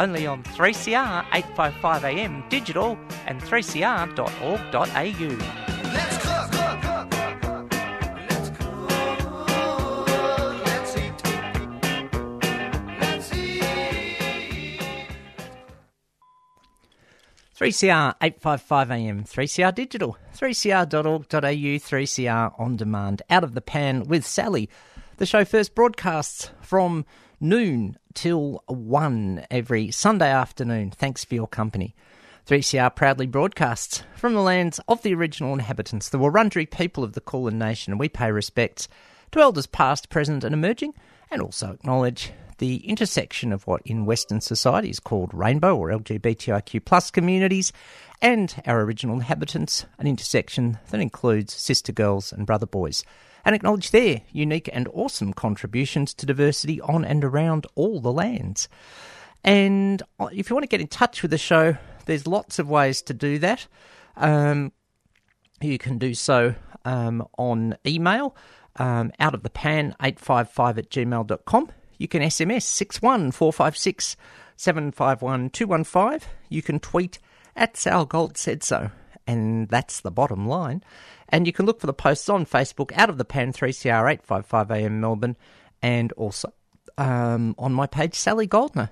only on 3CR 855 AM digital and 3cr.org.au. Let's cook. Let's cook. Let's eat. Let's eat. 3CR 855 AM, 3CR digital, 3cr.org.au, 3CR on demand, out of the pan with Sally. The show first broadcasts from noon till 1 every Sunday afternoon. Thanks for your company. 3CR proudly broadcasts from the lands of the original inhabitants, the Wurundjeri people of the Kulin Nation, we pay respects to elders past, present, and emerging, and also acknowledge the intersection of what in Western society is called rainbow or LGBTIQ plus communities and our original inhabitants, an intersection that includes sister girls and brother boys, and acknowledge their unique and awesome contributions to diversity on and around all the lands. And if you want to get in touch with the show, there's lots of ways to do that. Um, you can do so um, on email, um, out of the pan 855 at gmail.com. You can SMS 61456 751 215. You can tweet at Sal Gold said so. And that's the bottom line. And you can look for the posts on Facebook, out of the pan 3CR 855 AM Melbourne, and also um, on my page, Sally Goldner.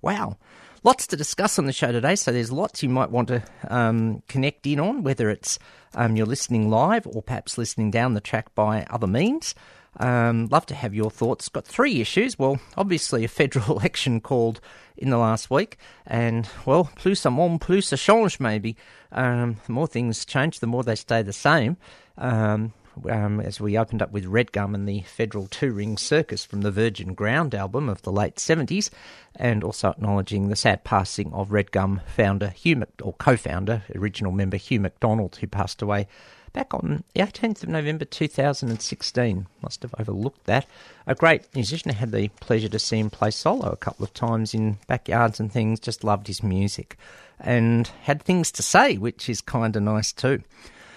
Wow. Lots to discuss on the show today, so there's lots you might want to um, connect in on, whether it's um, you're listening live or perhaps listening down the track by other means. Um, love to have your thoughts. Got three issues. Well, obviously, a federal election called in the last week, and well, plus un monde, plus a change, maybe. Um, the more things change, the more they stay the same. Um, um, as we opened up with Redgum and the Federal Two Ring Circus from the Virgin Ground album of the late 70s, and also acknowledging the sad passing of Redgum founder Hugh, Mc, or co founder, original member Hugh McDonald, who passed away back on the 18th of November 2016. Must have overlooked that. A great musician. I had the pleasure to see him play solo a couple of times in backyards and things. Just loved his music and had things to say, which is kind of nice too.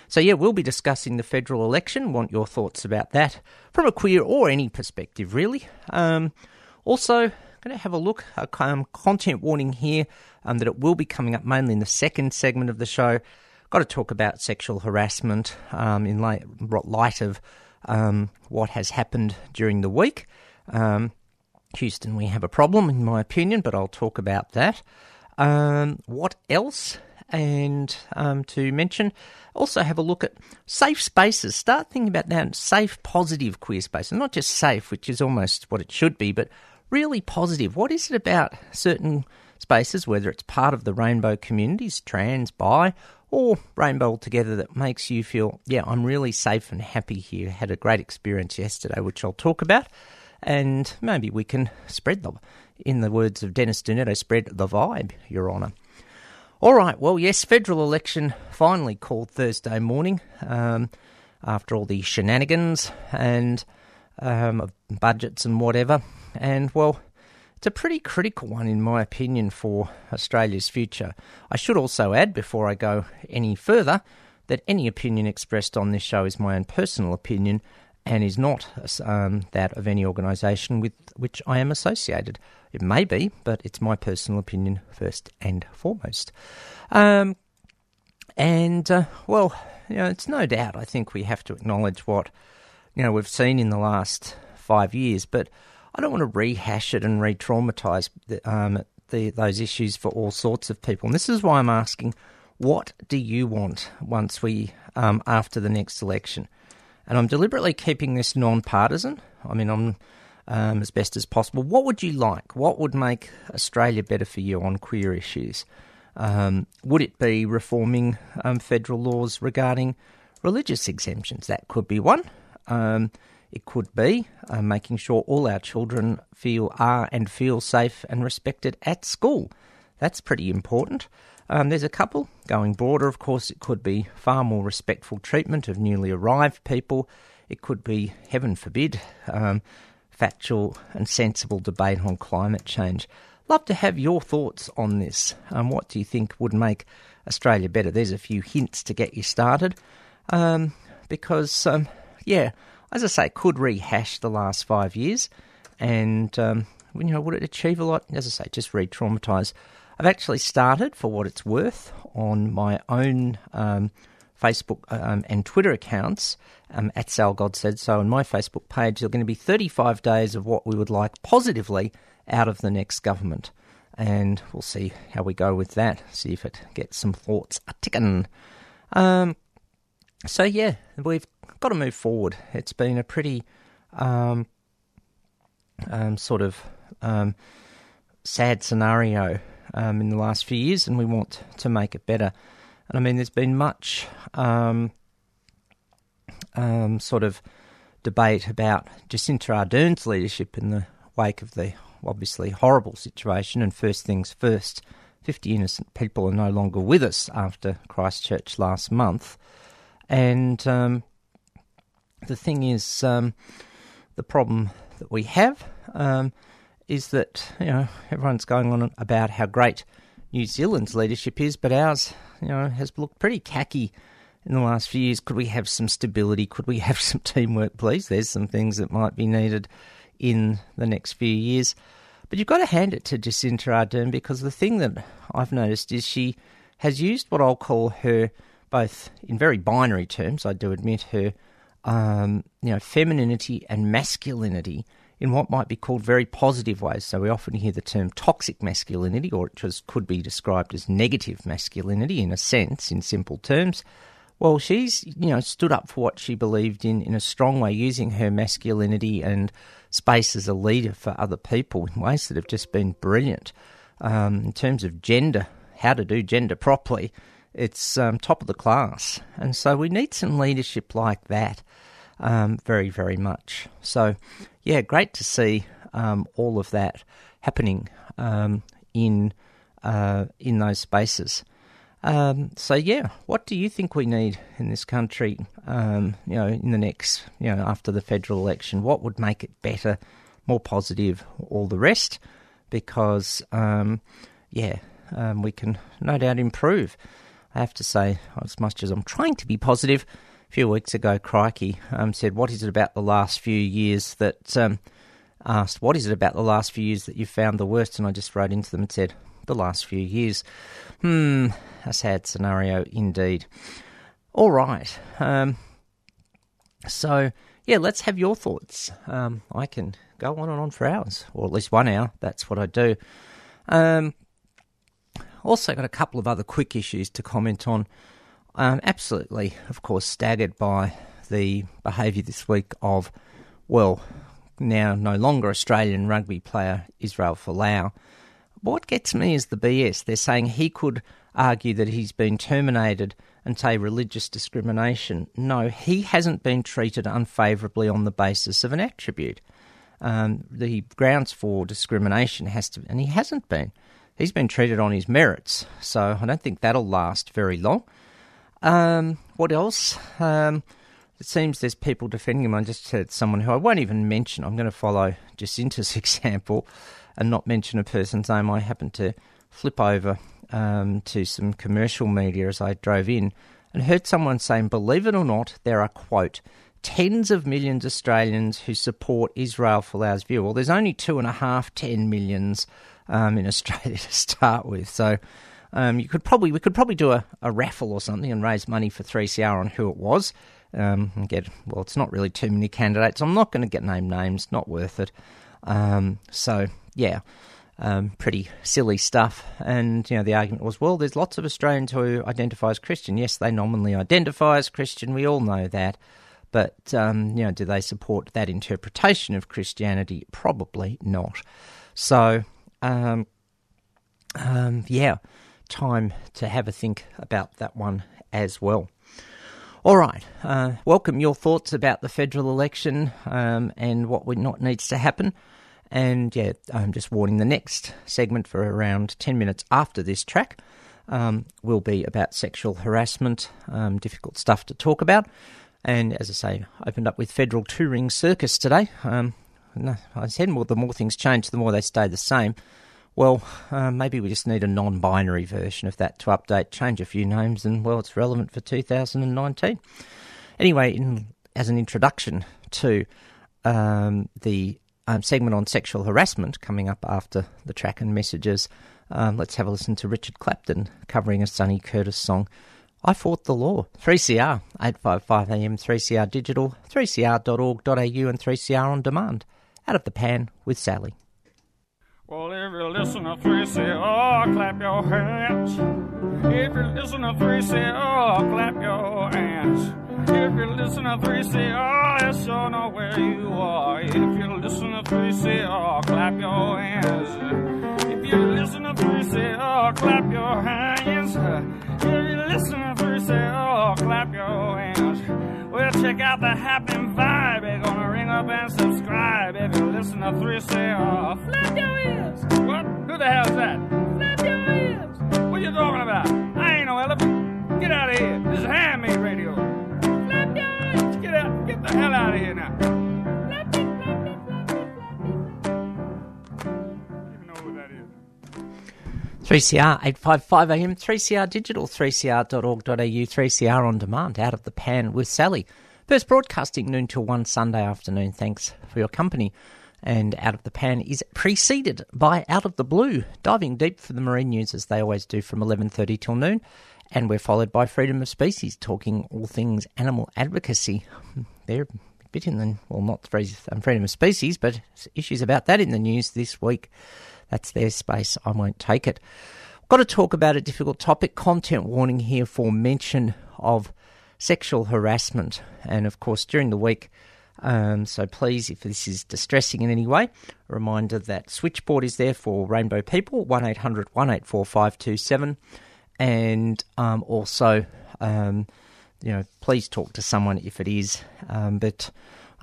So, yeah, we'll be discussing the federal election. Want your thoughts about that from a queer or any perspective, really. Um, also, going to have a look, a um, content warning here um, that it will be coming up mainly in the second segment of the show. Got to talk about sexual harassment um, in light, light of um, what has happened during the week. Um, Houston, we have a problem, in my opinion, but I'll talk about that. Um, what else? And um, to mention, also have a look at safe spaces. Start thinking about now safe, positive queer spaces, not just safe, which is almost what it should be, but really positive. What is it about certain spaces, whether it's part of the rainbow communities, trans, bi, or rainbow altogether, that makes you feel, yeah, I'm really safe and happy here. Had a great experience yesterday, which I'll talk about, and maybe we can spread the, in the words of Dennis Denuto, spread the vibe, Your Honour. All right, well, yes, federal election finally called Thursday morning um, after all the shenanigans and um, budgets and whatever. And, well, it's a pretty critical one, in my opinion, for Australia's future. I should also add, before I go any further, that any opinion expressed on this show is my own personal opinion and is not um, that of any organisation with which I am associated. It may be, but it's my personal opinion first and foremost. Um, and, uh, well, you know, it's no doubt, I think we have to acknowledge what, you know, we've seen in the last five years, but I don't want to rehash it and re traumatise um, those issues for all sorts of people. And this is why I'm asking, what do you want once we, um, after the next election? And I'm deliberately keeping this non partisan. I mean, I'm um, as best as possible. What would you like? What would make Australia better for you on queer issues? Um, would it be reforming um, federal laws regarding religious exemptions? That could be one. It could be uh, making sure all our children feel are and feel safe and respected at school. That's pretty important. Um, there's a couple. Going broader, of course, it could be far more respectful treatment of newly arrived people. It could be, heaven forbid, um, factual and sensible debate on climate change. Love to have your thoughts on this. Um, what do you think would make Australia better? There's a few hints to get you started. Um, because, um, yeah, as I say, could rehash the last five years, and um, you know, would it achieve a lot? As I say, just re-traumatise. I've actually started, for what it's worth, on my own um, Facebook um, and Twitter accounts um, at Sal Gold Said So. On my Facebook page, there are going to be 35 days of what we would like positively out of the next government. And we'll see how we go with that, see if it gets some thoughts a ticking. Um, so, yeah, we've got to move forward. It's been a pretty um, um, sort of um, sad scenario um, in the last few years, and we want to make it better. And I mean, there's been much um, um, sort of debate about Jacinda Ardern's leadership in the wake of the obviously horrible situation. And first things first, 50 innocent people are no longer with us after Christchurch last month. And um, the thing is, um, the problem that we have um, is that you know everyone's going on about how great New Zealand's leadership is, but ours, you know, has looked pretty khaki in the last few years. Could we have some stability? Could we have some teamwork, please? There's some things that might be needed in the next few years. But you've got to hand it to Jacinda Ardern because the thing that I've noticed is she has used what I'll call her, both in very binary terms, I do admit, her um, you know, femininity and masculinity in what might be called very positive ways. So we often hear the term toxic masculinity, or it just could be described as negative masculinity in a sense, in simple terms. Well, she's you know stood up for what she believed in in a strong way, using her masculinity and space as a leader for other people in ways that have just been brilliant. Um, in terms of gender, how to do gender properly, it's um, top of the class, and so we need some leadership like that um, very, very much. So, yeah, great to see um, all of that happening um, in uh, in those spaces. Um, so, yeah, what do you think we need in this country? Um, you know, in the next, you know, after the federal election, what would make it better, more positive, all the rest? Because, yeah, we can no doubt improve. I have to say, as much as I'm trying to be positive, a few weeks ago, Crikey um, said, What is it about the last few years that. Um, asked, What is it about the last few years that you found the worst? And I just wrote into them and said, The last few years. Hmm, a sad scenario indeed. All right. Um, so, yeah, let's have your thoughts. Um, I can go on and on for hours, or at least one hour. That's what I do. Um, also, got a couple of other quick issues to comment on. Um, absolutely, of course, staggered by the behaviour this week of, well, now no longer Australian rugby player Israel Folau. What gets me is the BS. They're saying he could argue that he's been terminated and say religious discrimination. No, he hasn't been treated unfavourably on the basis of an attribute. Um, the grounds for discrimination has to, and he hasn't been. He's been treated on his merits, so I don't think that'll last very long. Um, what else? Um, it seems there's people defending him. I just heard someone who I won't even mention. I'm going to follow Jacinda's example and not mention a person's name. I happened to flip over um, to some commercial media as I drove in and heard someone saying, believe it or not, there are, quote, tens of millions of Australians who support Israel Folau's view. Well, there's only two and a half, ten millions um, in Australia to start with. So um, you could probably we could probably do a, a raffle or something and raise money for 3CR on who it was. Um, and get well, it's not really too many candidates. I'm not going to get name names, not worth it. Um, so yeah, um, pretty silly stuff. And you know, the argument was, well, there's lots of Australians who identify as Christian. Yes, they nominally identify as Christian. We all know that. But um, you know, do they support that interpretation of Christianity? Probably not. So, um, um, yeah, time to have a think about that one as well. All right, uh, welcome your thoughts about the federal election um, and what not needs to happen. And yeah, I'm just warning the next segment for around 10 minutes after this track um, will be about sexual harassment, um, difficult stuff to talk about. And as I say, opened up with Federal Two Ring Circus today. Um, no, I said more, the more things change, the more they stay the same. Well, uh, maybe we just need a non binary version of that to update, change a few names, and well, it's relevant for 2019. Anyway, in, as an introduction to um, the um, segment on sexual harassment coming up after the track and messages, um, let's have a listen to Richard Clapton covering a Sonny Curtis song. I fought the law. 3CR, 855am, 3CR digital, 3cr.org.au, and 3CR on demand. Out of the pan with Sally. Well, if you listen to 3CR, clap your hands. If you listen to 3CR, clap your hands. If you listen to 3CR, let sure know where you are. If you listen to 3CR, clap your hands. If you listen to 3CR, clap your hands. Listen to 3CR, clap your hands. Well, check out the happening vibe. They're gonna ring up and subscribe. If you listen to 3CR, flap your ears. What? Who the hell is that? Flap your ears. What are you talking about? I ain't no elephant. Get out of here. This is handmade radio. Flap your ears. Get out. Get the hell out of here now. 3CR, 855 AM, 3CR Digital, 3cr.org.au, 3CR On Demand, Out of the Pan with Sally. First broadcasting noon till 1 Sunday afternoon. Thanks for your company. And Out of the Pan is preceded by Out of the Blue, diving deep for the marine news as they always do from 11.30 till noon. And we're followed by Freedom of Species, talking all things animal advocacy. They're a bit in the, well, not um, freedom of species, but issues about that in the news this week. That's their space. I won't take it. Got to talk about a difficult topic. Content warning here for mention of sexual harassment. And of course, during the week, um, so please, if this is distressing in any way, a reminder that switchboard is there for Rainbow People, 1800 184 527. And um, also, um, you know, please talk to someone if it is. Um, but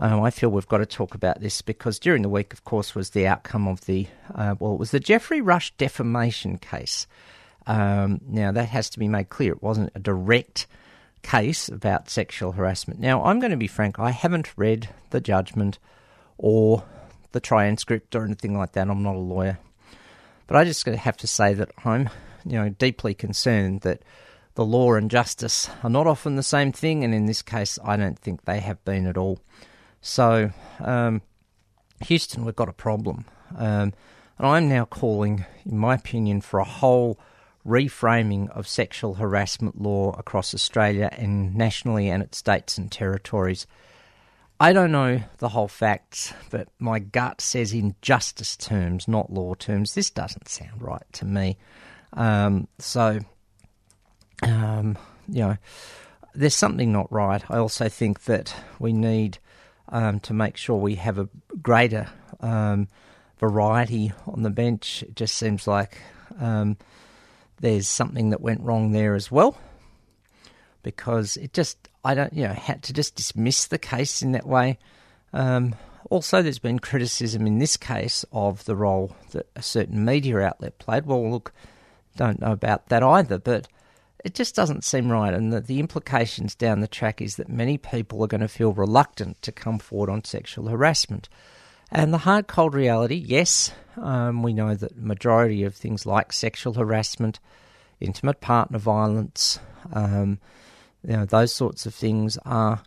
um, I feel we've got to talk about this because during the week, of course, was the outcome of the, uh, well, it was the Geoffrey Rush defamation case. Um, now, that has to be made clear. It wasn't a direct case about sexual harassment. Now, I'm going to be frank, I haven't read the judgment or the transcript or anything like that. I'm not a lawyer. But I just have to say that I'm, you know, deeply concerned that the law and justice are not often the same thing, and in this case, I don't think they have been at all. So, um, Houston, we've got a problem. Um, and I'm now calling, in my opinion, for a whole reframing of sexual harassment law across Australia and nationally and at states and territories. I don't know the whole facts, but my gut says in justice terms, not law terms, this doesn't sound right to me. Um, so, um, you know, there's something not right. I also think that we need um, to make sure we have a greater um, variety on the bench. It just seems like um, there's something that went wrong there as well, because it just I don't you know had to just dismiss the case in that way. Um, also, there's been criticism in this case of the role that a certain media outlet played. Well, look, don't know about that either, but it just doesn't seem right. And the, the implications down the track is that many people are going to feel reluctant to come forward on sexual harassment. And the hard, cold reality, yes, um, we know that majority of things like sexual harassment, intimate partner violence, um, you know, those sorts of things are,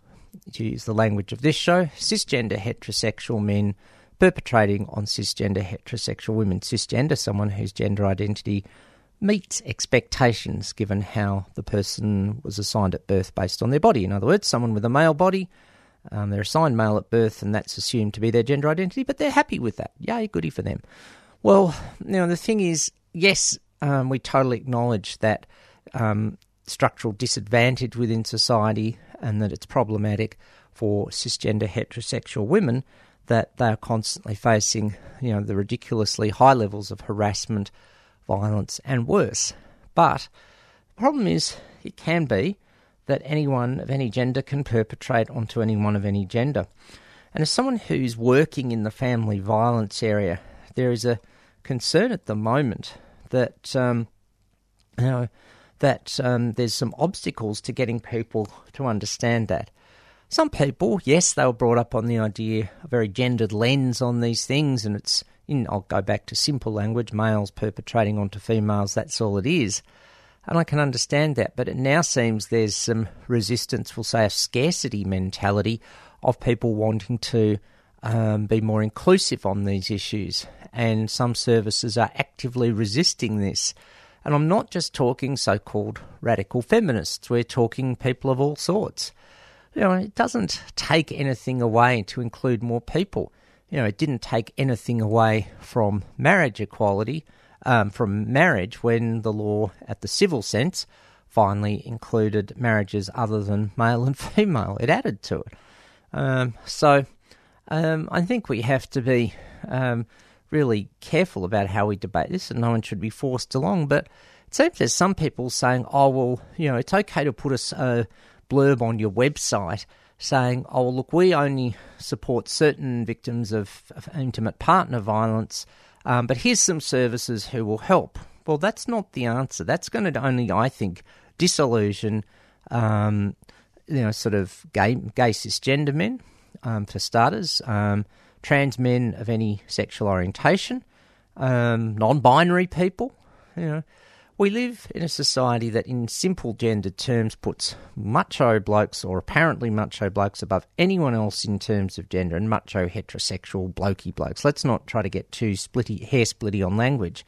to use the language of this show, cisgender heterosexual men perpetrating on cisgender heterosexual women. Cisgender, someone whose gender identity meets expectations given how the person was assigned at birth based on their body. In other words, someone with a male body, um, they're assigned male at birth, and that's assumed to be their gender identity, but they're happy with that. Yay, goody for them. Well, now the thing is, yes, um, we totally acknowledge that um, structural disadvantage within society and that it's problematic for cisgender heterosexual women that they are constantly facing, you know, the ridiculously high levels of harassment, violence, and worse. But the problem is, it can be that anyone of any gender can perpetrate onto anyone of any gender. And as someone who's working in the family violence area, there is a concern at the moment that um, you know that um, there's some obstacles to getting people to understand that. Some people, yes, they were brought up on the idea, a very gendered lens on these things, and it's in, I'll go back to simple language, males perpetrating onto females, that's all it is. And I can understand that, but it now seems there's some resistance, we'll say a scarcity mentality of people wanting to um, be more inclusive on these issues. And some services are actively resisting this. And I'm not just talking so called radical feminists, we're talking people of all sorts. You know, it doesn't take anything away to include more people. You know, it didn't take anything away from marriage equality, um, from marriage when the law, at the civil sense, finally included marriages other than male and female. It added to it. Um, so um, I think we have to be um, really careful about how we debate this, and no one should be forced along. But it seems there's some people saying, "Oh, well, you know, it's okay to put a, a blurb on your website." Saying, oh, look, we only support certain victims of, of intimate partner violence, um, but here's some services who will help. Well, that's not the answer. That's going to only, I think, disillusion, um, you know, sort of gay, gay cisgender men, um, for starters, um, trans men of any sexual orientation, um, non-binary people. You know, we live in a society that, in simple gendered terms, puts macho blokes or apparently macho blokes above anyone else in terms of gender, and macho heterosexual blokey blokes. Let's not try to get too splitty, hair splitty on language.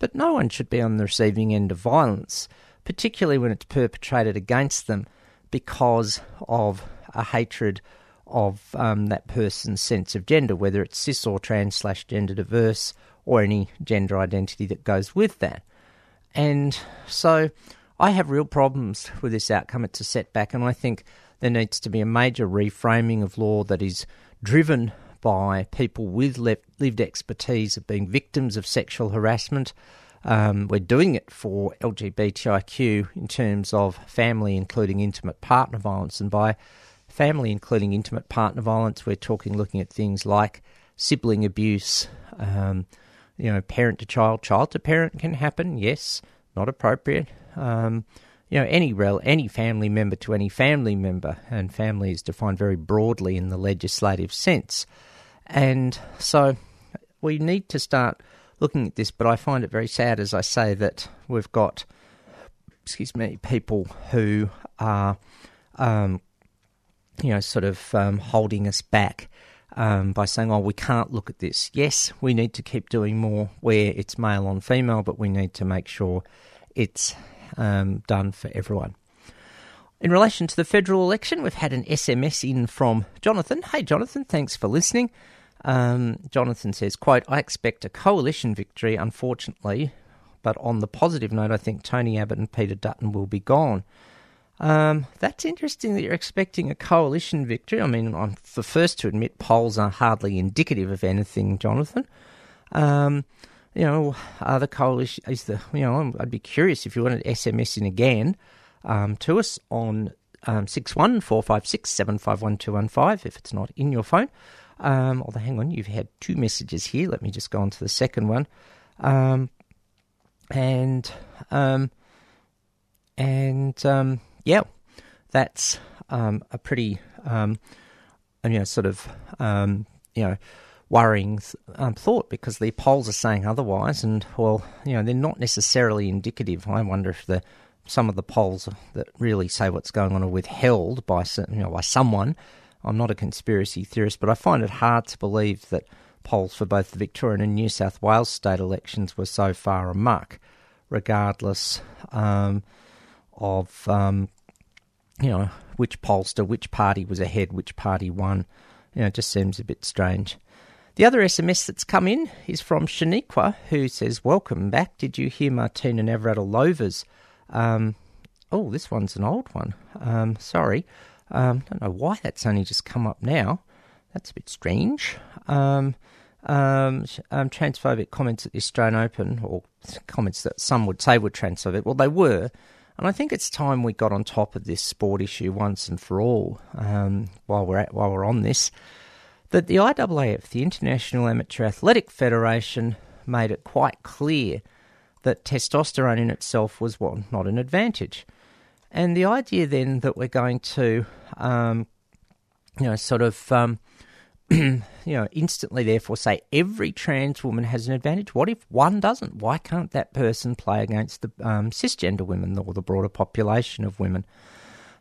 But no one should be on the receiving end of violence, particularly when it's perpetrated against them because of a hatred of um, that person's sense of gender, whether it's cis or trans slash gender diverse or any gender identity that goes with that. And so I have real problems with this outcome. It's a setback, and I think there needs to be a major reframing of law that is driven by people with lived expertise of being victims of sexual harassment. Um, we're doing it for LGBTIQ in terms of family, including intimate partner violence. And by family, including intimate partner violence, we're talking looking at things like sibling abuse, um, you know, parent to child, child to parent can happen. Yes, not appropriate. Um, you know, any rel- any family member to any family member, and family is defined very broadly in the legislative sense. And so we need to start looking at this, but I find it very sad, as I say, that we've got, excuse me, people who are, um, you know, sort of um, holding us back um, by saying, oh, we can't look at this. Yes, we need to keep doing more where it's male on female, but we need to make sure it's um, done for everyone. In relation to the federal election, we've had an SMS in from Jonathan. Hey, Jonathan, thanks for listening. Um, Jonathan says, quote, I expect a coalition victory, unfortunately, but on the positive note, I think Tony Abbott and Peter Dutton will be gone. Um, that's interesting that you're expecting a coalition victory. I mean, I'm the first to admit polls are hardly indicative of anything, Jonathan. Um, you know, are the coalition is the you know I'd be curious if you wanted SMS in again um, to us on um, six one four five six seven five one two one five if it's not in your phone. Um, although, hang on, you've had two messages here. Let me just go on to the second one. Um, and um, and um, yeah, that's um, a pretty um, you know sort of um, you know worrying um, thought because the polls are saying otherwise, and well, you know they're not necessarily indicative. I wonder if the some of the polls that really say what's going on are withheld by you know by someone. I'm not a conspiracy theorist, but I find it hard to believe that polls for both the Victorian and New South Wales state elections were so far amuck, regardless um, of um, you know which pollster, which party was ahead, which party won. You know, it just seems a bit strange. The other SMS that's come in is from Shaniqua, who says, Welcome back. Did you hear Martina Navratilova? Um, oh, this one's an old one. Um, sorry. Um, don't know why that's only just come up now. That's a bit strange. Um, um, um, transphobic comments at the Australian Open, or comments that some would say were transphobic. Well, they were. And I think it's time we got on top of this sport issue once and for all. Um, while we're at, while we're on this, that the IAAF, the International Amateur Athletic Federation, made it quite clear that testosterone in itself was well, not an advantage. And the idea then that we're going to, um, you know, sort of, um, you know, instantly therefore say every trans woman has an advantage. What if one doesn't? Why can't that person play against the um, cisgender women or the broader population of women?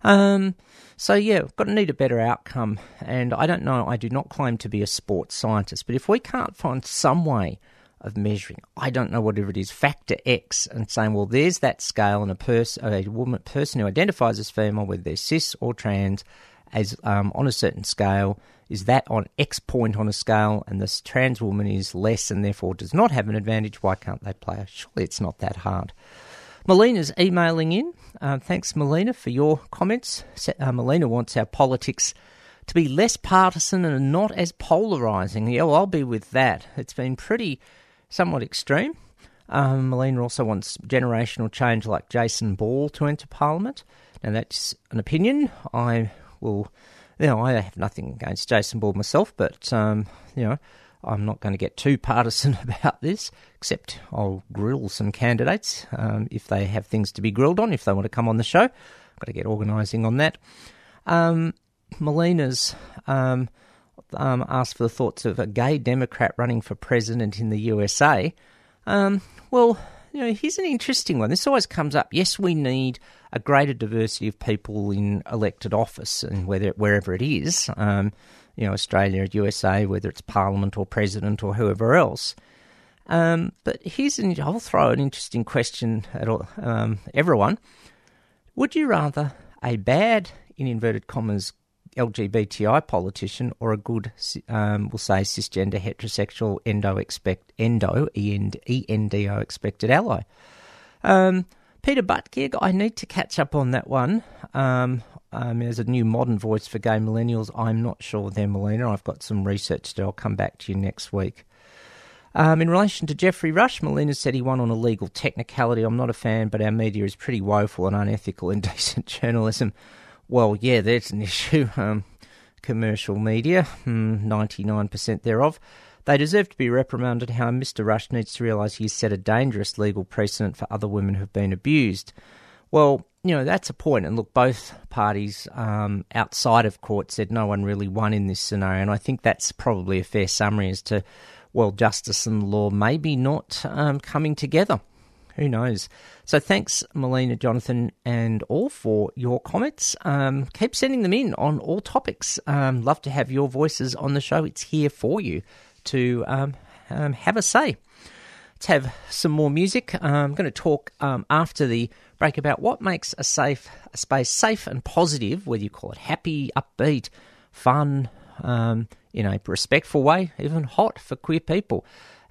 Um, so yeah, we've got to need a better outcome. And I don't know. I do not claim to be a sports scientist, but if we can't find some way of measuring, I don't know whatever it is, factor X, and saying, well, there's that scale, and a person, a woman, person who identifies as female, whether they're cis or trans, as um, on a certain scale, is that on X point on a scale, and this trans woman is less and therefore does not have an advantage? Why can't they play? Surely it's not that hard. Melina's emailing in. Uh, thanks, Melina, for your comments. Uh, Melina wants our politics to be less partisan and not as polarising. Yeah, well, I'll be with that. It's been pretty, somewhat extreme. Um, Melina also wants generational change like Jason Ball to enter Parliament. Now, that's an opinion. I will, you know, I have nothing against Jason Ball myself, but, um, you know, I'm not going to get too partisan about this, except I'll grill some candidates um, if they have things to be grilled on, if they want to come on the show. I've Got to get organising on that. Um, Melina's um, um, asked for the thoughts of a gay Democrat running for president in the USA. Um, well, you know, here's an interesting one. This always comes up. Yes, we need a greater diversity of people in elected office, and whether wherever it is, um, you know, Australia, USA, whether it's Parliament or President or whoever else. Um, but here's an. I'll throw an interesting question at all, um, everyone. Would you rather a bad, in inverted commas, LGBTI politician or a good, um, we'll say, cisgender heterosexual endo expect endo endo expected ally? Um, Peter Buttigieg, I need to catch up on that one. Um, um, there's a new modern voice for gay millennials. I'm not sure they're Melina. I've got some research to do. I'll come back to you next week. Um, in relation to Geoffrey Rush, Melina said he won on a legal technicality. I'm not a fan, but our media is pretty woeful and unethical in decent journalism. Well, yeah, there's an issue. Um, commercial media, 99% hmm, thereof. They deserve to be reprimanded. How Mr. Rush needs to realise he's set a dangerous legal precedent for other women who've been abused. Well, you know, that's a point. And look, both parties um, outside of court said no one really won in this scenario. And I think that's probably a fair summary as to, well, justice and law maybe not um, coming together. Who knows? So thanks, Melina, Jonathan, and all for your comments. Um, keep sending them in on all topics. Um, love to have your voices on the show. It's here for you to um, um have a say. Let's have some more music. I'm going to talk um, after the break about what makes a safe a space safe and positive, whether you call it happy, upbeat, fun, um, in a respectful way, even hot for queer people.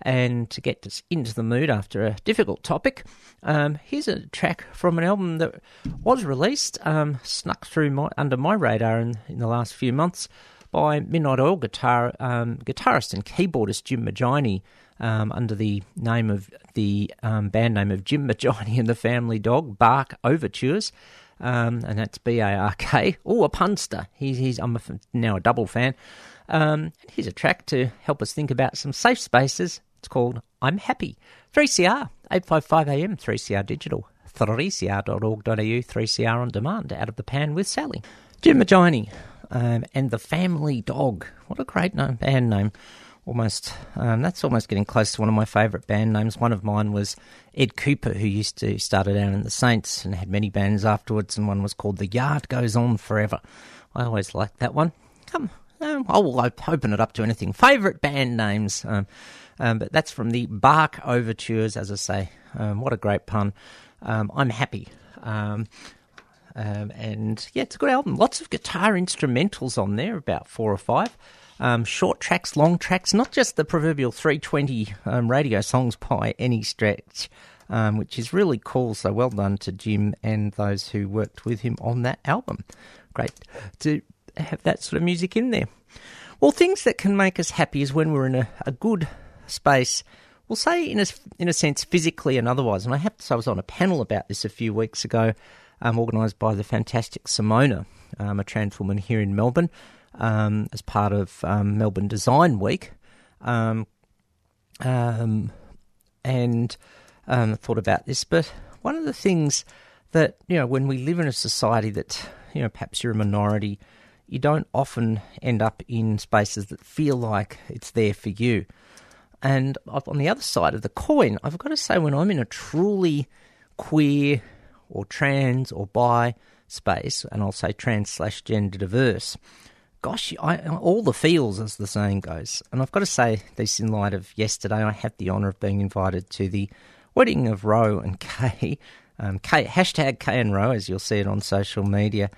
And to get us into the mood after a difficult topic, um, here's a track from an album that was released, um, snuck through my, under my radar in, in the last few months by Midnight Oil guitar um, guitarist and keyboardist Jim Moginie um, under the name of the um, band name of Jim Moginie and the Family Dog, Bark Overtures. Um, and that's B A R K. Oh, a punster. He's, he's I'm a, now a double fan. Um, here's a track to help us think about some safe spaces. It's called I'm Happy. 3CR, 855 AM, 3CR Digital, 3cr.org.au, 3CR on demand, out of the pan with Sally. Jim Moginie um, and the Family Dog. What a great name, band name almost um, that's almost getting close to one of my favourite band names. One of mine was Ed Kuepper, who used to started out in the Saints and had many bands afterwards, and one was called The Yard Goes On Forever. I always liked that one. Come, um, I will open it up to anything. Favourite band names, um, um, but that's from the Bark Overtures. As I say, um, what a great pun. Um, I'm happy. Um, and yeah, it's a good album. Lots of guitar instrumentals on there, about four or five short tracks, long tracks, not just the proverbial 320 um, radio songs by any stretch, um, which is really cool. So well done to Jim and those who worked with him on that album. Great to have that sort of music in there. Well, things that can make us happy is when we're in a, a good space. We'll say in a, in a sense physically and otherwise. And I have to say I was on a panel about this a few weeks ago, um, organised by the fantastic Simona, um, a trans woman here in Melbourne um, as part of um, Melbourne Design Week. Um, um, and um, thought about this, but one of the things that, you know, when we live in a society that, you know, perhaps you're a minority, you don't often end up in spaces that feel like it's there for you. And on the other side of the coin, I've got to say, when I'm in a truly queer or trans or bi space, and I'll say trans slash gender diverse, gosh, I, all the feels, as the saying goes. And I've got to say this in light of yesterday, I had the honour of being invited to the wedding of Ro and Kay, um, K, hashtag Kay and Ro, as you'll see it on social media.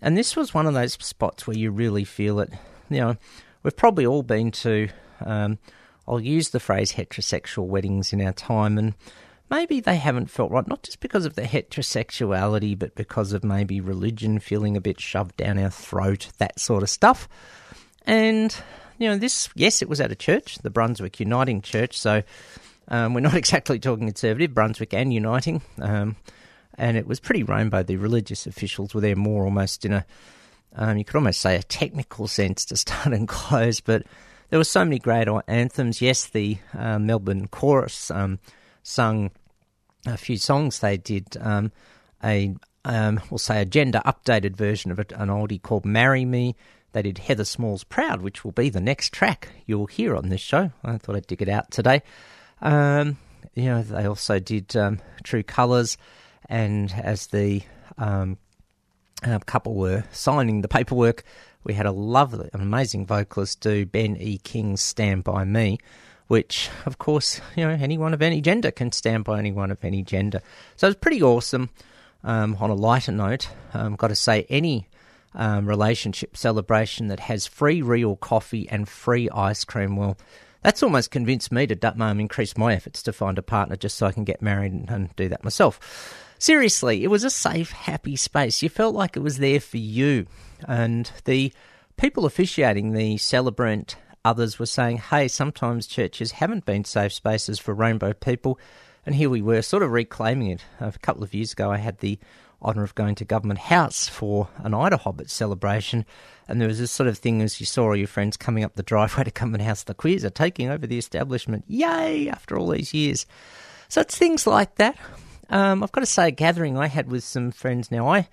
And this was one of those spots where you really feel it. You know, we've probably all been to, um, I'll use the phrase heterosexual weddings in our time, and maybe they haven't felt right, not just because of the heterosexuality, but because of maybe religion feeling a bit shoved down our throat, that sort of stuff. And, you know, this, yes, it was at a church, the Brunswick Uniting Church, so um, we're not exactly talking conservative, Brunswick and Uniting. Um, and it was pretty rainbow. The religious officials were there more almost in a, um, you could almost say a technical sense to start and close, but there were so many great anthems. Yes, the uh, Melbourne chorus um, sung a few songs. They did um, a, um, we'll say, a gender updated version of an oldie called "Marry Me." They did Heather Small's "Proud," which will be the next track you'll hear on this show. I thought I'd dig it out today. Um, you know, they also did um, True Colours, and as the um, uh, couple were signing the paperwork, we had a lovely, amazing vocalist do Ben E. King's "Stand by Me." Which, of course, you know, anyone of any gender can stand by anyone of any gender. So it's pretty awesome. Um, on a lighter note, um, got to say, any um, relationship celebration that has free real coffee and free ice cream, well, that's almost convinced me to um, increase my efforts to find a partner just so I can get married and, and do that myself. Seriously, it was a safe, happy space. You felt like it was there for you. And the people officiating the celebrant, others were saying, hey, sometimes churches haven't been safe spaces for rainbow people. And here we were, sort of reclaiming it. a couple of years ago, I had the honour of going to Government House for an IDAHOBIT celebration. And there was this sort of thing as you saw all your friends coming up the driveway to Government House, the queers are taking over the establishment. Yay! After all these years. So it's things like that. Um, I've got to say, a gathering I had with some friends now, I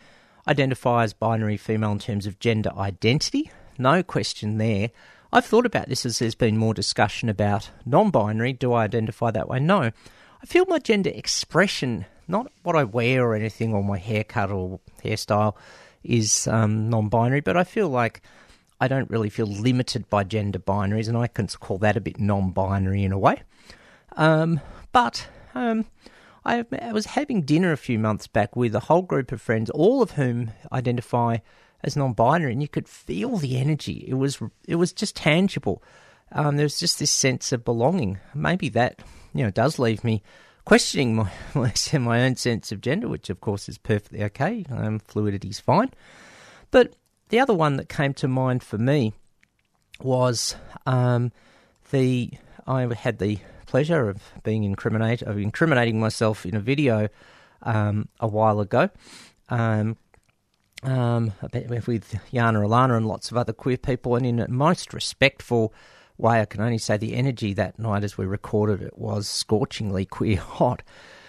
identify as binary female in terms of gender identity. No question there. I've thought about this as there's been more discussion about non binary. Do I identify that way? No. I feel my gender expression, not what I wear or anything, or my haircut or hairstyle, is um, non binary, but I feel like I don't really feel limited by gender binaries, and I can call that a bit non binary in a way. Um, but um, I, was having dinner a few months back with a whole group of friends, all of whom identify as non-binary, and you could feel the energy. It was it was just tangible. Um, there was just this sense of belonging. Maybe that you know does leave me questioning my my, own sense of gender, which of course is perfectly okay. Um, fluidity is fine. But the other one that came to mind for me was um, the I had the pleasure of being incriminate of incriminating myself in a video um, a while ago. Um, um, with Yana Alana and lots of other queer people, and in a most respectful way, I can only say the energy that night as we recorded it was scorchingly queer hot.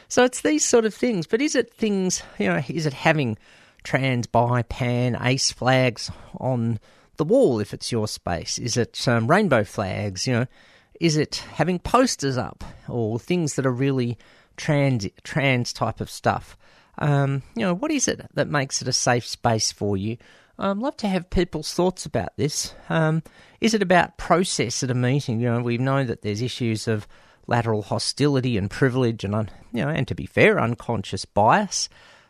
So it's these sort of things, but is it things, you know, is it having trans, bi, pan, ace flags on the wall if it's your space? Is it um, rainbow flags, you know? Is it having posters up or things that are really trans trans type of stuff? Um, you know, what is it that makes it a safe space for you? I'd love to have people's thoughts about this. Um, is it about process at a meeting? You know, we know that there's issues of lateral hostility and privilege, and you know, and to be fair, unconscious bias.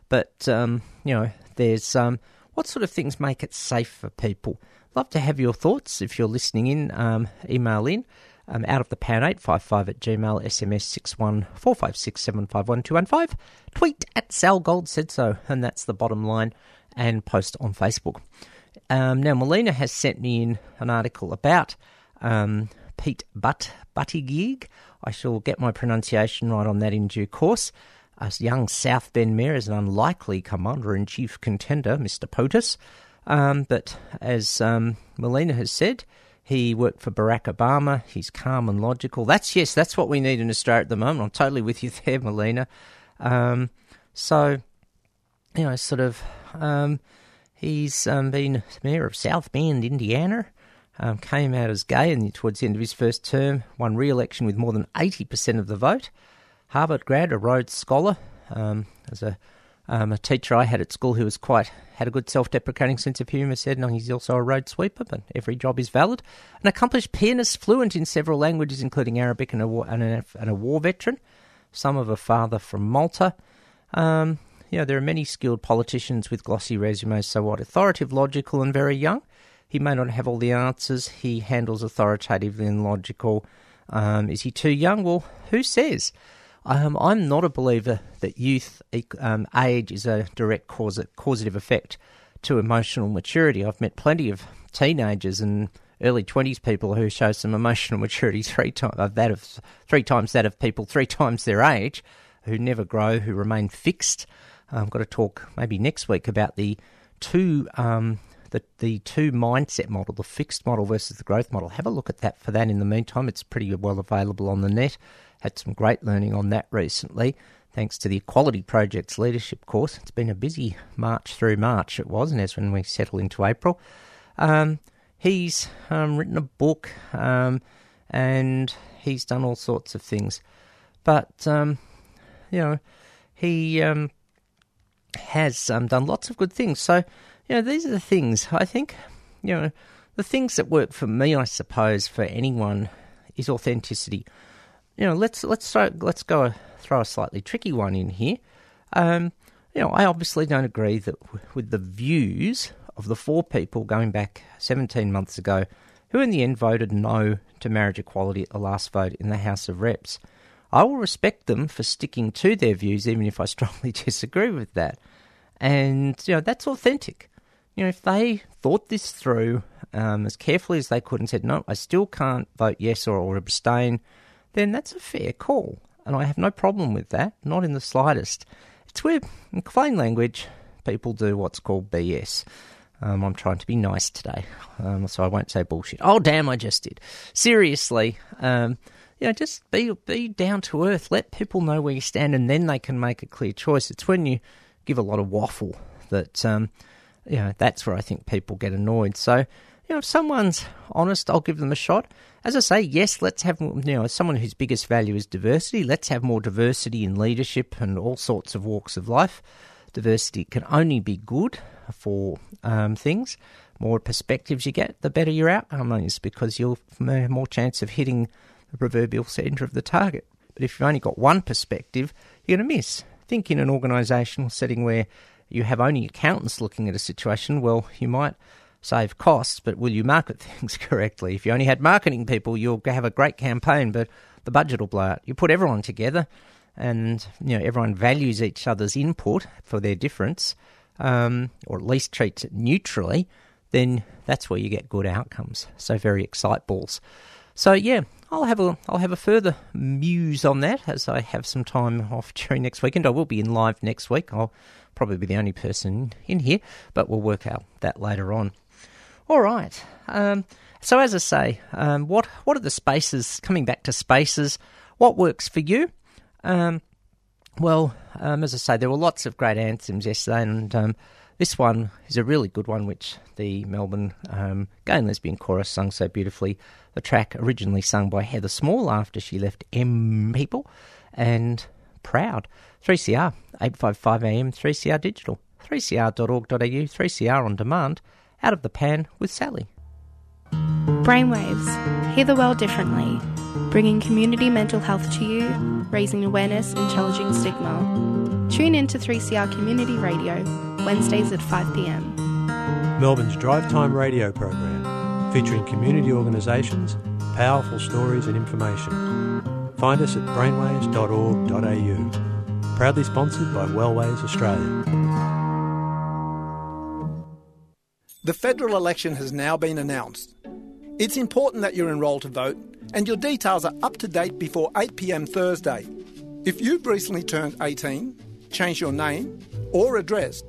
But um, you know, there's um, what sort of things make it safe for people. Love to have your thoughts. If you're listening in, um, email in um, out of the pan 855 at gmail, SMS 61456751215, tweet at Sal Gold said so, and that's the bottom line, and post on Facebook. Um, now, Melina has sent me in an article about um, Pete Butt Buttigieg. I shall get my pronunciation right on that in due course. A young South Bend mayor is an unlikely commander in chief contender, Mr. POTUS. Um, but as um, Melina has said, he worked for Barack Obama. He's calm and logical. That's yes, that's what we need in Australia at the moment. I'm totally with you there, Melina. Um, so, you know, sort of, um, he's um, been mayor of South Bend, Indiana. Um, came out as gay and towards the end of his first term, won re-election with more than 80% of the vote. Harvard grad, a Rhodes Scholar. Um, as a, um, a teacher I had at school who was quite had a good self-deprecating sense of humour said, "No, he's also a road sweeper, but every job is valid." An accomplished pianist, fluent in several languages, including Arabic, and a, war, and a, and a war veteran. Some of a father from Malta. Um, you know, there are many skilled politicians with glossy resumes. So what? Authoritative, logical, and very young. He may not have all the answers. He handles authoritatively and logical. Um, is he too young? Well, who says? Um, I'm not a believer that youth um, age is a direct cause, causative effect to emotional maturity. I've met plenty of teenagers and early twenties people who show some emotional maturity three times uh, that of three times that of people three times their age, who never grow, who remain fixed. I've got to talk maybe next week about the two um, the the two mindset model, the fixed model versus the growth model. Have a look at that for that. In the meantime, it's pretty well available on the net. Had some great learning on that recently, thanks to the Equality Project's leadership course. It's been a busy March through March. It was, and as when we settle into April, um, he's um, written a book um, and he's done all sorts of things, but um, you know he um, has um, done lots of good things. So you know, these are the things I think, you know, the things that work for me, I suppose, for anyone is authenticity. You know, let's let's throw, let's go throw a slightly tricky one in here. Um, you know, I obviously don't agree that w- with the views of the four people going back 17 months ago, who in the end voted no to marriage equality at the last vote in the House of Reps. I will respect them for sticking to their views, even if I strongly disagree with that. And you know, that's authentic you know, if they thought this through um, as carefully as they could and said, no, I still can't vote yes or, or abstain, then that's a fair call. And I have no problem with that, not in the slightest. It's where, in plain language, people do what's called BS. Um, I'm trying to be nice today, um, so I won't say bullshit. Oh, damn, I just did. Seriously, um, you know, just be be down to earth. Let people know where you stand, and then they can make a clear choice. It's when you give a lot of waffle that um, you know, that's where I think people get annoyed. So, you know, if someone's honest, I'll give them a shot. As I say, yes, let's have, you know, someone whose biggest value is diversity, let's have more diversity in leadership and all sorts of walks of life. Diversity can only be good for um, things. More perspectives you get, the better your outcome is because you'll have more chance of hitting the proverbial centre of the target. But if you've only got one perspective, you're going to miss. Think in an organisational setting where you have only accountants looking at a situation, well, you might save costs, but will you market things correctly? If you only had marketing people, you'll have a great campaign, but the budget will blow out. You put everyone together, and you know everyone values each other's input for their difference, um, or at least treats it neutrally. Then that's where you get good outcomes. So very excite balls. So yeah, I'll have a I'll have a further muse on that as I have some time off during next weekend. I will be in live next week. I'll probably be the only person in here, but we'll work out that later on. All right. Um, so as I say, um, what what are the spaces? Coming back to spaces, what works for you? Um, well, um, as I say, there were lots of great anthems yesterday, and um, this one is a really good one, which the Melbourne um, Gay and Lesbian Chorus sung so beautifully. The track originally sung by Heather Small after she left M People, and proud. 3CR, 855am, 3CR Digital, 3cr.org.au, 3CR on demand, out of the pan with Sally. Brainwaves, hear the world differently, bringing community mental health to you, raising awareness and challenging stigma. Tune in to 3CR Community Radio, Wednesdays at 5pm. Melbourne's Drive Time radio program, featuring community organisations, powerful stories and information. Find us at brainwaves.org.au. Proudly sponsored by Wellways Australia. The federal election has now been announced. It's important that you're enrolled to vote and your details are up to date before 8pm Thursday. If you've recently turned 18, changed your name or address,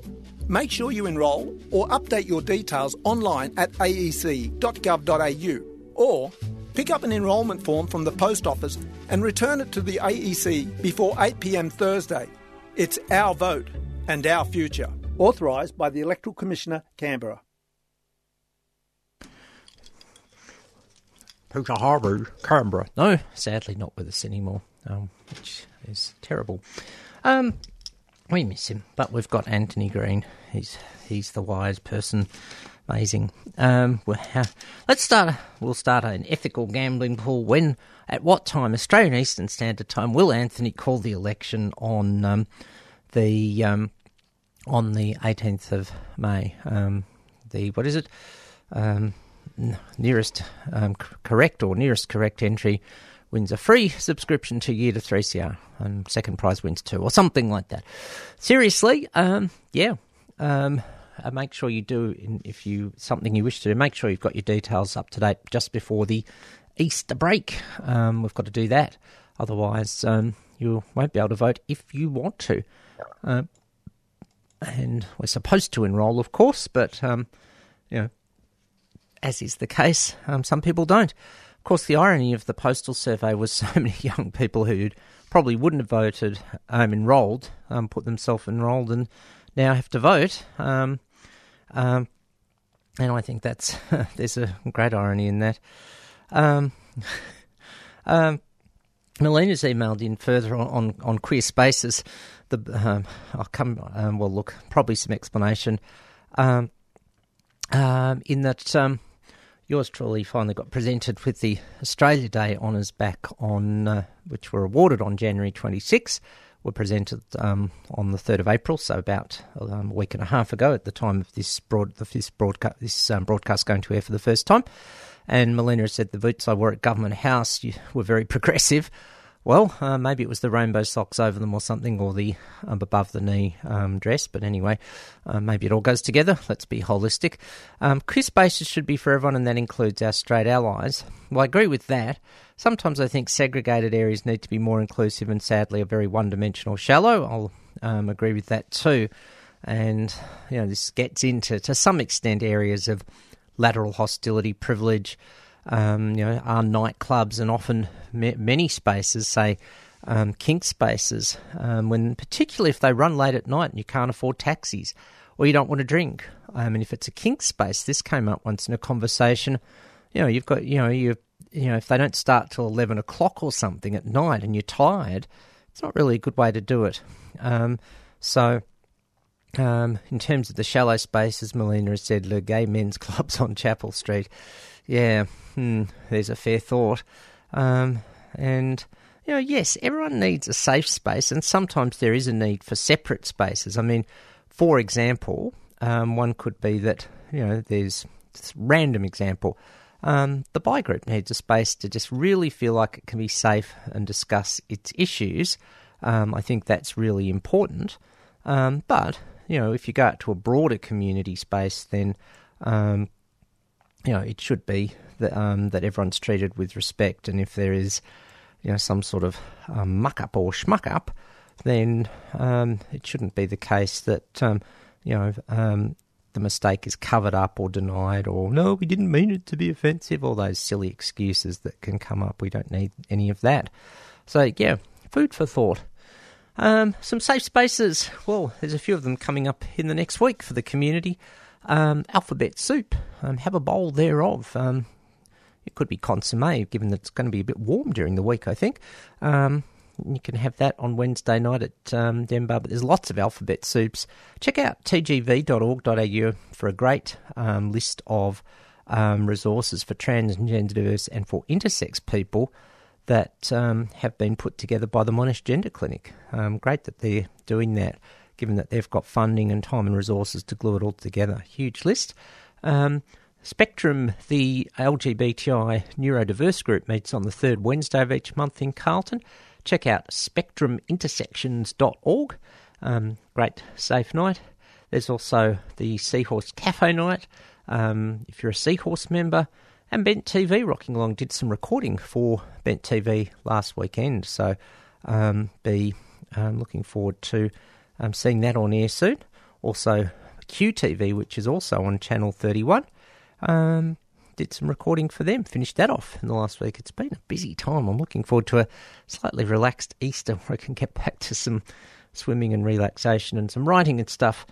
Make sure you enrol or update your details online at aec.gov.au or pick up an enrolment form from the post office and return it to the AEC before 8pm Thursday. It's our vote and our future. Authorised by the Electoral Commissioner, Canberra. Peter Harvey, Canberra. No, sadly not with us anymore, um, which is terrible. Um, we miss him, but we've got Anthony Green. He's he's the wise person. Amazing. Um, well, uh, let's start. We'll start an ethical gambling pool. When, at what time, Australian Eastern Standard Time, will Anthony call the election on um, the um, on the 18th of May? Um, the what is it? Nearest um, correct or nearest correct entry wins a free subscription to year to 3CR, and second prize wins two, or something like that. Seriously, um, yeah. Um, uh, make sure you do if you something you wish to do. Make sure you've got your details up to date just before the Easter break. Um, we've got to do that, otherwise um, you won't be able to vote if you want to. Uh, and we're supposed to enrol, of course, but um, you know, as is the case, um, some people don't. Of course, the irony of the postal survey was so many young people who probably wouldn't have voted um, enrolled, um, put themselves enrolled, and now have to vote. Um, um, and I think that's there's a great irony in that. Um, um, Melina's emailed in further on, on, on queer spaces. The I'll come. Well, look, probably some explanation. Um, in that um, yours truly finally got presented with the Australia Day honours back on, uh, which were awarded on January 26. Were presented um, on the 3rd of April, so about um, a week and a half ago at the time of this broad this broadcast this um, broadcast going to air for the first time. And Melina said the boots I wore at Government House were very progressive. Well, uh, maybe it was the rainbow socks over them or something, or the um, above the knee um, dress. But anyway, uh, maybe it all goes together. Let's be holistic. Um, queer spaces should be for everyone, and that includes our straight allies. Well, I agree with that. Sometimes I think segregated areas need to be more inclusive, and sadly, are very one-dimensional, shallow. I'll um, agree with that too. And you know, this gets into to some extent areas of lateral hostility, privilege. Um, you know, our nightclubs and often ma- many spaces say um, kink spaces. Um, when particularly if they run late at night and you can't afford taxis or you don't want to drink. Um, and if it's a kink space, this came up once in a conversation. You know, you've got you know you you know if they don't start till eleven o'clock or something at night and you're tired, it's not really a good way to do it. Um, so. Um, in terms of the shallow spaces, Melina has said, the gay men's clubs on Chapel Street. Yeah, hmm, there's a fair thought. Um, and, you know, yes, everyone needs a safe space, and sometimes there is a need for separate spaces. I mean, for example, um, one could be that, you know, there's random example. Um, the bi group needs a space to just really feel like it can be safe and discuss its issues. Um, I think that's really important. Um, but, you know, if you go out to a broader community space, then um, you know, it should be that um, that everyone's treated with respect, and if there is, you know, some sort of um, muck up or schmuck up, then um, it shouldn't be the case that um, you know um, the mistake is covered up or denied, or no, we didn't mean it to be offensive. All those silly excuses that can come up, we don't need any of that. So yeah, food for thought. Um, some safe spaces. Well, there's a few of them coming up in the next week for the community. Um, alphabet soup. Um, have a bowl thereof. Um, it could be consomme, given that it's going to be a bit warm during the week, I think. Um, you can have that on Wednesday night at um, Denver, but there's lots of alphabet soups. Check out tgv.org.au for a great um, list of um, resources for transgender diverse and for intersex people that have been put together by the Monash Gender Clinic. Great that they're doing that, given that they've got funding and time and resources to glue it all together. Huge list. Um, Spectrum, the LGBTI neurodiverse group, meets on the third Wednesday of each month in Carlton. Check out spectrumintersections.org. Um, great safe night. There's also the Seahorse Cafe night. Um, if you're a Seahorse member, and Bent TV rocking along did some recording for Bent TV last weekend. So um, be um, looking forward to um, seeing that on air soon. Also, QTV, which is also on Channel 31. Um, did some recording for them, finished that off in the last week. It's been a busy time. I'm looking forward to a slightly relaxed Easter where I can get back to some swimming and relaxation and some writing and stuff.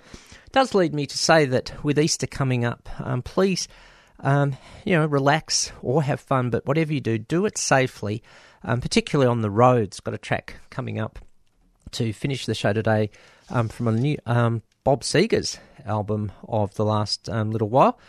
It does lead me to say that with Easter coming up, um, please, um, you know, relax or have fun, but whatever you do, do it safely, um, particularly on the roads. Got a track coming up to finish the show today um, from a new um, Bob Seger's album of the last um, little while,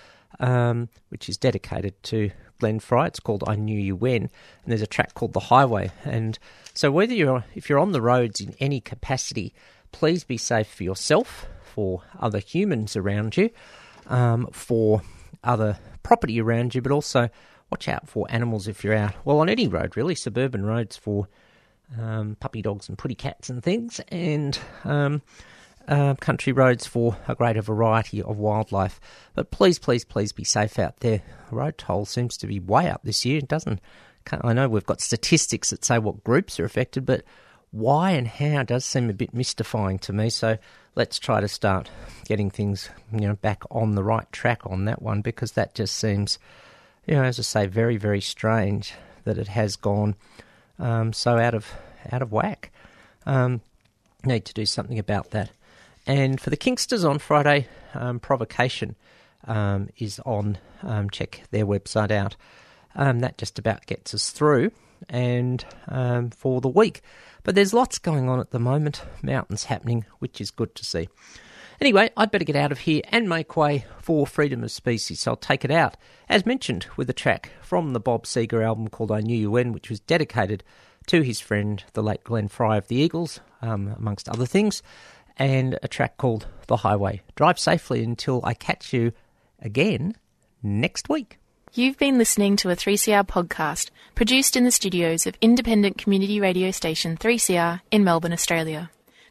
um, which is dedicated to Glenn Frey. It's called "I Knew You When," and there's a track called "The Highway." And so, whether you're if you're on the roads in any capacity, please be safe for yourself, for other humans around you, um, for other property around you, but also watch out for animals if you're out. Well, on any road, really, suburban roads for um, puppy dogs and putty cats and things, and um, uh, country roads for a greater variety of wildlife. But please, please, please be safe out there. Road toll seems to be way up this year. It doesn't. I know we've got statistics that say what groups are affected, but why and how does seem a bit mystifying to me. So let's try to start getting things, you know, back on the right track on that one because that just seems, you know, as I say, very, very strange that it has gone um, so out of out of whack. Um, need to do something about that. And for the Kingsters on Friday, um, Provocation um, is on. Um, check their website out. That just about gets us through and for the week. But there's lots going on at the moment, mountains happening, which is good to see. Anyway, I'd better get out of here and make way for Freedom of Species, so I'll take it out, as mentioned, with a track from the Bob Seger album called I Knew You When, which was dedicated to his friend, the late Glenn Frey of the Eagles, um, amongst other things, and a track called The Highway. Drive safely until I catch you again next week. You've been listening to a 3CR podcast produced in the studios of independent community radio station 3CR in Melbourne, Australia.